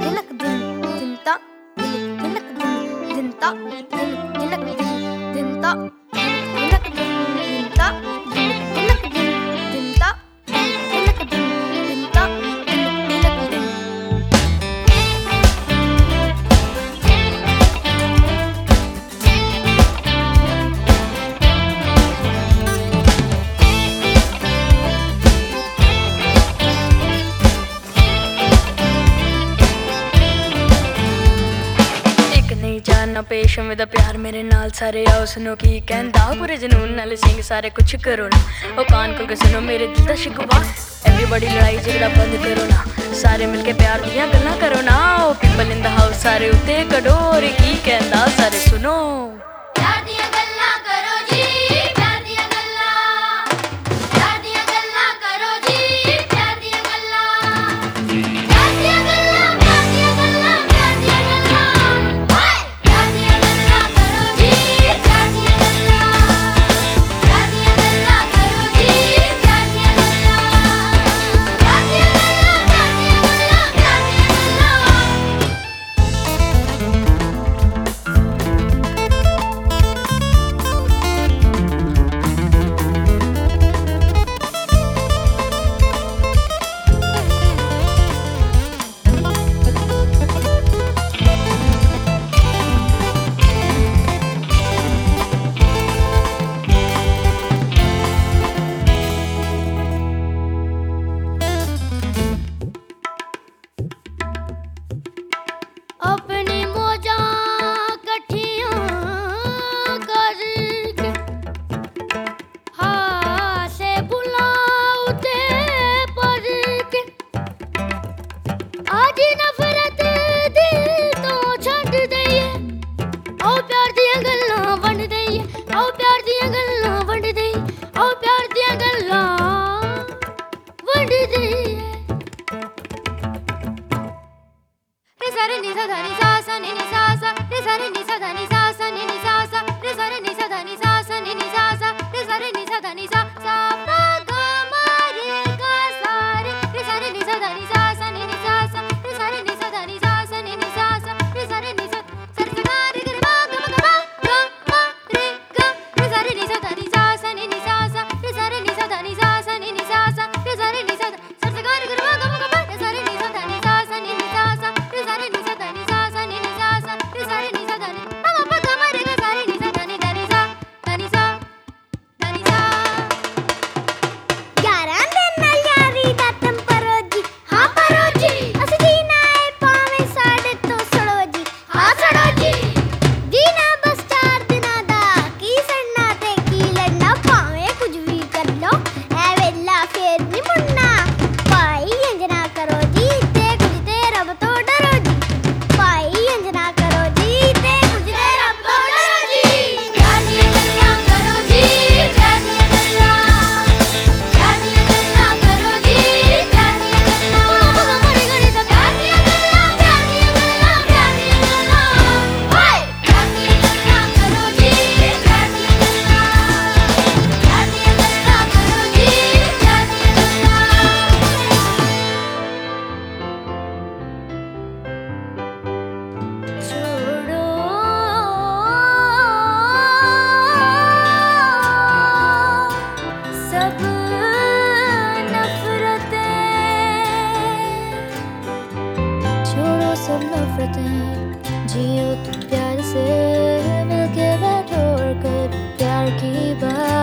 dilek dil dinta dilek dilek dil dinta dilek dilek dil ਨਹੀਂ ਜਾਣਨਾ ਪੇਸ਼ਮ ਦਾ ਪਿਆਰ ਮੇਰੇ ਨਾਲ ਸਾਰੇ ਆ ਉਸ ਨੂੰ ਕੀ ਕਹਿੰਦਾ? ਪੂਰੇ ਜਨੂਨ ਨਾਲ ਸਿੰਘ ਸਾਰੇ ਕੁਛ ਕਰੋ ਨਾ ਉਹ ਕਾਨ ਕੋਲ ਕੇ ਸੁਣੋ ਮੇਰੇ ਦਿਲ ਦਾ ਸ਼ਿਕਵਾ। ਐਵਰੀਬਾਡੀ ਲੜਾਈ ਝਗੜਾ ਬੰਦ ਕਰੋ ਨਾ ਸਾਰੇ ਮਿਲ ਕੇ ਪਿਆਰ ਦੀਆਂ ਗੱਲਾਂ ਕਰੋ ਨਾ ਉਹ ਪੀਪਲ ਇਨ ਦਾ ਹਾਊਸ ਸਾਰੇ ਉੱਤੇ ਕਡੋਰ ਕੀ ਕਹਿੰਦਾ? ਸਾਰੇ ਸੁਣੋ। Ni sa ni sa ni sa ni sa ni sa ni sa ni sa keep up.